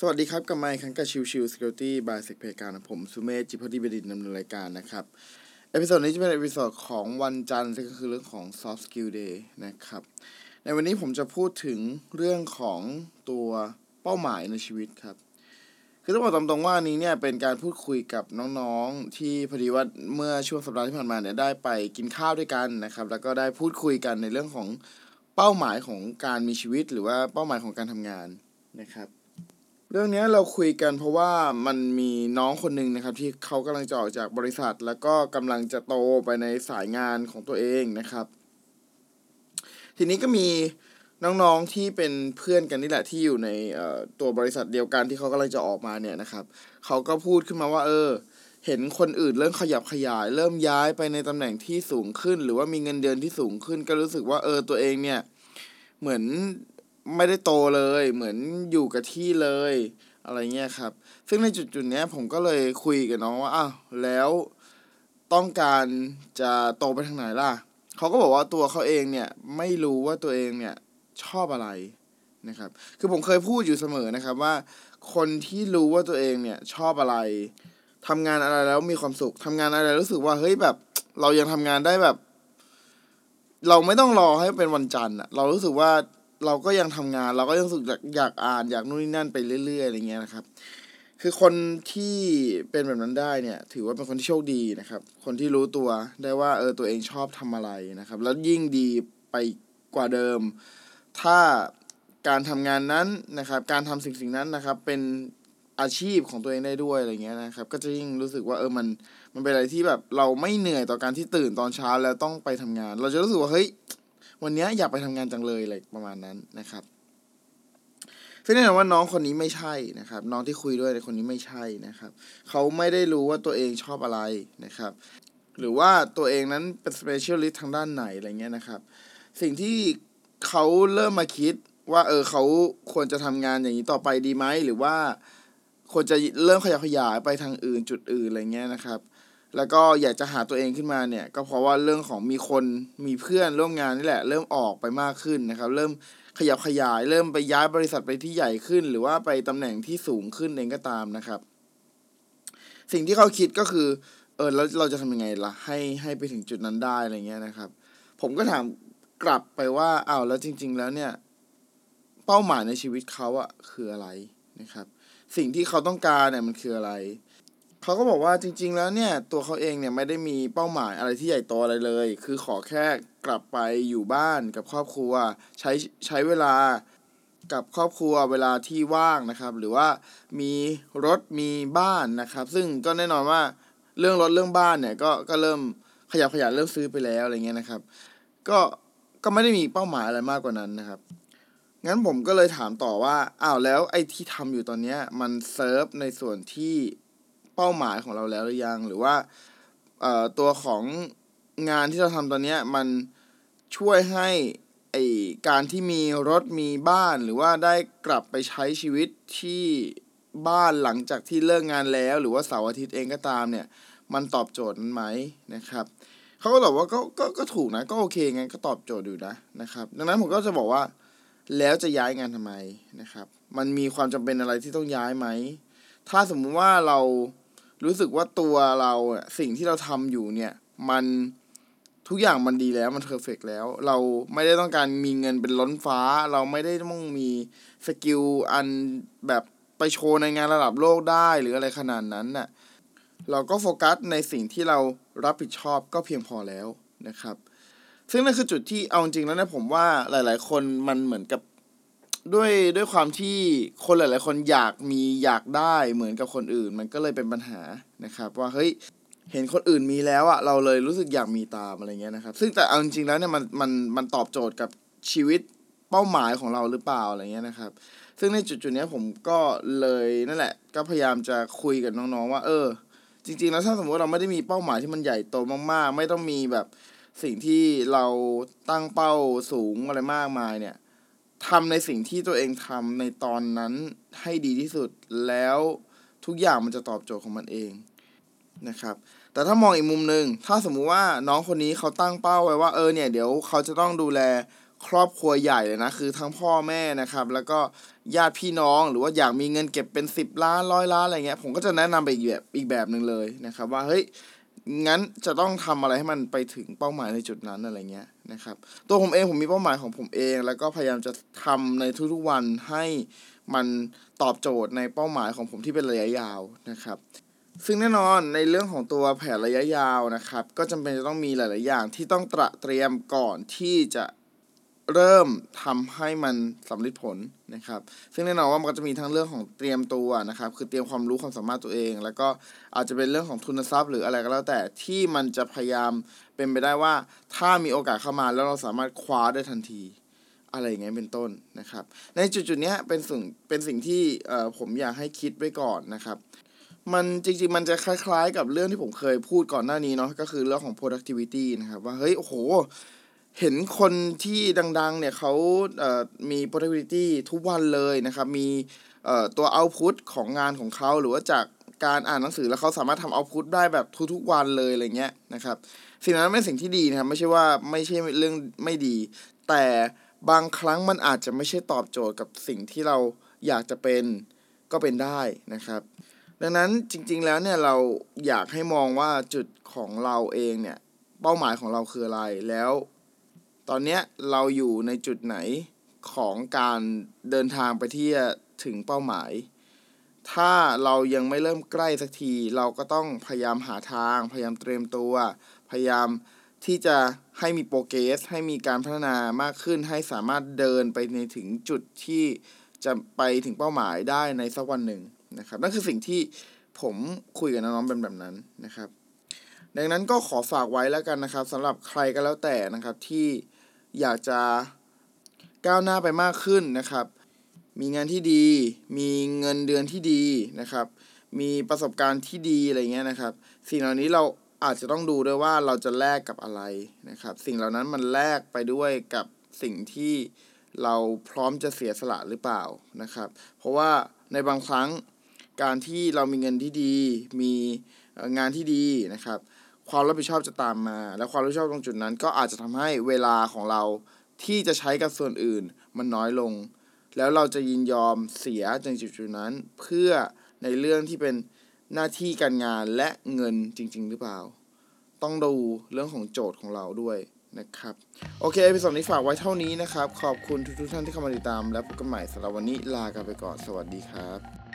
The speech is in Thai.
สวัสดีครับกับอีกครั้งกับ Chill Chill Security by SecPlayground นะผมสุเมธจิตภักดีบดินทร์ดำเนินรายการนะครับ episode นี้จะเป็น episode ของวันจันทร์ซึ่งก็คือเรื่องของ soft skill day นะครับ ในวันนี้ผมจะพูดถึงเรื่องของตัวเป้าหมายในชีวิตครับ คือต้องบอกตามตรงว่านี้เนี่ยเป็นการพูดคุยกับน้องๆ ที่พอดีว่าเมื่อช่วงสัปดาห์ที่ผ่านมาเนี่ยได้ไปกินข้าวด้วยกันนะครับ แล้วก็ได้พูดคุยกันในเรื่องของเป้าหมายของการมีชีวิต หรือว่าเป้าหมายของการทำงานนะครับ เรื่องนี้เราคุยกันเพราะว่ามันมีน้องคนหนึ่งนะครับ ที่เขากำลังจะออกจากบริษัท แล้วก็กำลังจะโตไปในสายงานของตัวเองนะครับ ทีนี้ก็มีน้องๆที่เป็นเพื่อนกันนี่แหละที่อยู่ในตัวบริษัทเดียวกันที่เขากำลังจะออกมาเนี่ยนะครับเขาก็พูดขึ้นมาว่า เออ เห็นคนอื่นเริ่มขยับขยาย เริ่มย้ายไปในตำแหน่งที่สูงขึ้น หรือว่ามีเงินเดือนที่สูงขึ้น ก็รู้สึกว่าเออตัวเองเนี่ย เหมือน ไม่ได้โตเลย เหมือนอยู่กับที่เลย อะไรเงี้ยครับ ซึ่งในจุดจุดนี้ผมก็เลยคุยกับน้องว่าอ้าวแล้วต้องการจะโตไปทางไหนล่ะเขาก็บอกว่าตัวเขาเองเนี่ยไม่รู้ว่าตัวเองเนี่ยชอบอะไรนะครับ คือผมเคยพูดอยู่เสมอนะครับว่า คนที่รู้ว่าตัวเองเนี่ยชอบอะไรทำงานอะไรแล้วมีความสุขทำงานอะไรรู้สึกว่าเฮ้ยแบบเรายังทำงานได้แบบ เราไม่ต้องรอให้เป็นวันจันทร์อะเรารู้สึกว่า เราก็ยังทำงาน เราก็ยังรู้สึกอยากอยากอ่านอยากนู่นนี่นั่นไปเรื่อยๆอะไรเงี้ยนะครับ คือคนที่เป็นแบบนั้นได้เนี่ย ถือว่าเป็นคนที่โชคดีนะครับ คนที่รู้ตัวได้ว่าเออตัวเองชอบทำอะไรนะครับ แล้วยิ่งดีไปกว่าเดิม ถ้าการทำงานนั้นนะครับ การทำสิ่งสิ่งนั้นนะครับ เป็นอาชีพของตัวเองได้ด้วยอะไรเงี้ยนะครับ ก็จะยิ่งรู้สึกว่าเออมันมันเป็นอะไรที่แบบเราไม่เหนื่อยต่อการที่ตื่นตอนเช้าแล้วต้องไปทำงาน เราจะรู้สึกว่าเฮ้ย วันนี้อยากไปทำงานจังเลยอะไรประมาณนั้นนะครับซึ่งแน่นอนว่าน้องคนนี้ไม่ใช่นะครับ น้องที่คุยด้วยในคนนี้ไม่ใช่นะครับ เขาไม่ได้รู้ว่าตัวเองชอบอะไรนะครับ หรือว่าตัวเองนั้นเป็น specialist ทางด้านไหนอะไรเงี้ยนะครับ สิ่งที่เขาเริ่มมาคิดว่าเออเขาควรจะทำงานอย่างนี้ต่อไปดีไหมหรือว่าควรจะเริ่มขยับขยายไปทางอื่นจุดอื่นอะไรเงี้ยนะครับ แล้วก็อยากจะหาตัวเองขึ้นมาเนี่ย ก็เพราะว่าเรื่องของมีคนมีเพื่อนร่วมงานนี่แหละ เริ่มออกไปมากขึ้นนะครับ เริ่มขยับขยาย เริ่มไปย้ายบริษัทไปที่ใหญ่ขึ้น หรือว่าไปตำแหน่งที่สูงขึ้นเองก็ตามนะครับ สิ่งที่เขาคิดก็คือเออแล้วเราจะทำยังไงล่ะให้ให้ไปถึงจุดนั้นได้อะไรเงี้ยนะครับ ผมก็ถามกลับไปว่าอ้าวแล้วจริง ๆ แล้วเนี่ย เป้าหมายในชีวิตเขาอะคืออะไรนะครับ สิ่งที่เขาต้องการเนี่ยมันคืออะไร เขาก็บอกว่าจริง ๆ แล้วเนี่ย ตัวเขาเองเนี่ยไม่ได้มีเป้าหมายอะไรที่ใหญ่โตอะไรเลย คือขอแค่กลับไปอยู่บ้านกับครอบครัว ใช้ใช้เวลากับครอบครัวเวลาที่ว่างนะครับ หรือว่ามีรถมีบ้านนะครับ ซึ่งก็แน่นอนว่าเรื่องรถเรื่องบ้านเนี่ยก็ก็เริ่มขยับขยายเริ่มซื้อไปแล้วอะไรเงี้ยนะครับ ก็ก็ไม่ได้มีเป้าหมายอะไรมากกว่านั้นนะครับงั้นผมก็เลยถามต่อว่าอ้าวแล้วไอ้ที่ทำอยู่ตอนเนี้ยมันเซิร์ฟในส่วนที่ เป้าหมายของเราแล้วหรือยัง หรือว่าเอ่อตัวของงานที่เราทำตอนนี้มันช่วยให้ไอการที่มีรถมีบ้านหรือว่าได้กลับไปใช้ชีวิตที่บ้านหลังจากที่เลิกงานแล้ว หรือว่าเสาร์อาทิตย์เองก็ตามเนี่ย มันตอบโจทย์นั้นไหมนะครับเขาก็ตอบว่าก็ก็ก็ถูกนะก็โอเคงั้นก็ตอบโจทย์อยู่นะนะครับ ดังนั้นผมก็จะบอกว่าแล้วจะย้ายงานทำไมนะครับ มันมีความจำเป็นอะไรที่ต้องย้ายไหม ถ้าสมมุติว่าเรา รู้สึกว่าตัวเราสิ่งที่เราทำอยู่เนี่ย มันทุกอย่างมันดีแล้วมัน perfect แล้ว เราไม่ได้ต้องการมีเงินเป็นล้นฟ้า เราไม่ได้ต้องมี skill อันแบบไปโชว์ในงานระดับโลกได้หรืออะไรขนาดนั้นน่ะเราก็โฟกัสในสิ่งที่เรารับผิดชอบก็เพียงพอแล้วนะครับ ซึ่งนั่นคือจุดที่เอาจริงแล้วนะผมว่าหลาย ๆ คนมันเหมือนกับ ด้วยด้วยความที่คนหลาย ๆ คนอยากมีอยากได้เหมือนกับคนอื่น มันก็เลยเป็นปัญหานะครับ ว่าเฮ้ยเห็นคนอื่นมีแล้วอะเราเลยรู้สึกอยากมีตามอะไรเงี้ยนะครับ ซึ่งแต่เอาจริงๆแล้วเนี่ยมันมันมันตอบโจทย์กับชีวิตเป้าหมายของเราหรือเปล่าอะไรเงี้ยนะครับ ซึ่งในจุดจุดนี้ผมก็เลยนั่นแหละ ก็พยายามจะคุยกับน้องๆว่า เออ จริง ๆ แล้วถ้าสมมติเราไม่ได้มีเป้าหมายที่มันใหญ่โตมากๆ ไม่ต้องมีแบบสิ่งที่เราตั้งเป้าสูงอะไรมากมายเนี่ย ทำในสิ่งที่ตัวเองทำในตอนนั้นให้ดีที่สุดแล้วทุกอย่างมันจะตอบโจทย์ของมันเองนะครับ แต่ถ้ามองอีกมุมหนึ่งถ้าสมมุติว่าน้องคนนี้เขาตั้งเป้าไว้ว่าเออเนี่ยเดี๋ยวเขาจะต้องดูแลครอบครัวใหญ่เลยนะคือทั้งพ่อแม่นะครับ แล้วก็ญาติพี่น้องหรือว่าอยากมีเงินเก็บเป็นสิบล้านร้อยล้านอะไรเงี้ยผมก็จะแนะนำไปอีกแบบอีกแบบหนึ่งเลยนะครับ ว่าเฮ้ย งั้นจะต้องทำอะไรให้มันไปถึงเป้าหมายในจุดนั้นอะไรเงี้ยนะครับ ตัวผมเองผมมีเป้าหมายของผมเอง แล้วก็พยายามจะทำในทุกๆวันให้มันตอบโจทย์ในเป้าหมายของผมที่เป็นระยะยาวนะครับ ซึ่งแน่นอนในเรื่องของตัวแผนระยะยาวนะครับ ก็จำเป็นจะต้องมีหลาย ๆ อย่างที่ต้องตระเตรียมก่อนที่จะ เริ่มทำให้มันสำเร็จผลนะครับ ซึ่งแน่นอนว่ามันก็จะมีทั้งเรื่องของเตรียมตัวนะครับ คือเตรียมความรู้ความสามารถตัวเอง แล้วก็อาจจะเป็นเรื่องของทุนทรัพย์หรืออะไรก็แล้วแต่ที่มันจะพยายามเป็นไปได้ว่า ถ้ามีโอกาสเข้ามาแล้วเราสามารถคว้าได้ทันที อะไรอย่างเงี้ยเป็นต้นนะครับ ในจุดจุดๆเนี้ยเป็นสิ่งเป็นสิ่งที่เอ่อผมอยากให้คิดไว้ก่อนนะครับมันจริงๆ มันจะคล้ายๆ กับเรื่องที่ผมเคยพูดก่อนหน้านี้เนาะก็คือเรื่องของ productivity นะครับ ว่าเฮ้ย โอ้โห เห็นคนที่ดัง ๆ เนี่ยเขาเอ่อมี productivity ทุกวันเลยนะครับ มีเอ่อตัว output ของงานของเขาหรือว่าจากการอ่านหนังสือแล้วเขาสามารถทำ output ได้แบบทุกๆวันเลยอะไรเงี้ยนะครับ สิ่งนั้นเป็นสิ่งที่ดีนะครับ ไม่ใช่ว่าไม่ใช่เรื่องไม่ดี แต่บางครั้งมันอาจจะไม่ใช่ตอบโจทย์กับสิ่งที่เราอยากจะเป็นก็เป็นได้นะครับ ดังนั้นจริง ๆ แล้วเนี่ยเราอยากให้มองว่าจุดของเราเองเนี่ยเป้าหมายของเราคืออะไรแล้ว ตอนเนี้ยเราอยู่ในจุดไหนของการเดินทางไปที่จะถึงเป้าหมาย ถ้าเรายังไม่เริ่มใกล้สักที เราก็ต้องพยายามหาทาง พยายามเตรียมตัว พยายามที่จะให้มีโปรเกรส ให้มีการพัฒนามากขึ้น ให้สามารถเดินไปในถึงจุดที่จะไปถึงเป้าหมายได้ในสักวันหนึ่งนะครับนั่นคือสิ่งที่ผมคุยกับน้องๆเป็นแบบนั้นนะครับ ดังนั้นก็ขอฝากไว้แล้วกันนะครับสำหรับใครก็แล้วแต่นะครับที่ อยากจะก้าวหน้าไปมากขึ้นนะครับ มีงานที่ดี มีเงินเดือนที่ดีนะครับ มีประสบการณ์ที่ดีอะไรเงี้ยนะครับ สิ่งเหล่านี้เราอาจจะต้องดูด้วยว่าเราจะแลกกับอะไรนะครับ สิ่งเหล่านั้นมันแลกไปด้วยกับสิ่งที่เราพร้อมจะเสียสละหรือเปล่านะครับ เพราะว่าในบางครั้งการที่เรามีเงินที่ดี มีงานที่ดีนะครับ ความรับผิดชอบจะตามมา และความรับผิดชอบตรงจุดนั้น ก็อาจจะทำให้เวลาของเราที่จะใช้กับส่วนอื่นมันน้อยลง แล้วเราจะยินยอมเสียในจุดจุดนั้น เพื่อในเรื่องที่เป็นหน้าที่การงานและเงินจริง ๆ หรือเปล่า ต้องดูเรื่องของโจทย์ของเราด้วยนะครับ โอเค episode นี้ฝากไว้เท่านี้นะครับ ขอบคุณทุกๆท่านที่เข้ามาติดตาม และพบกันใหม่สำหรับวันนี้ลากันไปก่อนสวัสดีครับ